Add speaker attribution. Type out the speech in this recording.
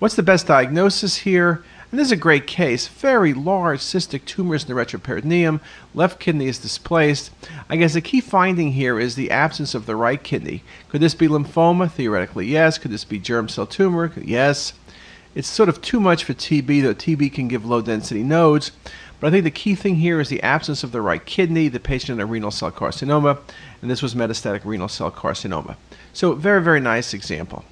Speaker 1: What's the best diagnosis here? And this is a great case. Very large cystic tumors in the retroperitoneum. Left kidney is displaced. I guess the key finding here is the absence of the right kidney. Could this be lymphoma? Theoretically, yes. Could this be germ cell tumor? Yes. It's sort of too much for TB, though TB can give low density nodes. But I think the key thing here is the absence of the right kidney. The patient had a renal cell carcinoma, and this was metastatic renal cell carcinoma. So, very, very nice example.